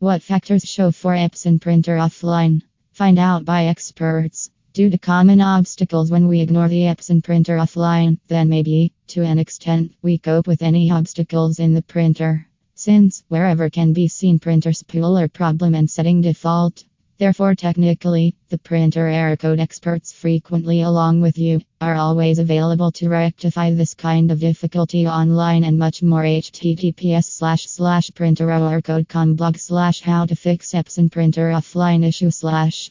What factors show for Epson printer offline? Find out by experts. Due to common obstacles when we ignore the Epson printer offline, then maybe, to an extent, we cope with any obstacles in the printer. Since, wherever can be seen printer spooler problem and setting default. Therefore, technically, the printer error code experts frequently, along with you, are always available to rectify this kind of difficulty online and much more. https slash slash printer error code com blog slash how to fix Epson printer offline issue slash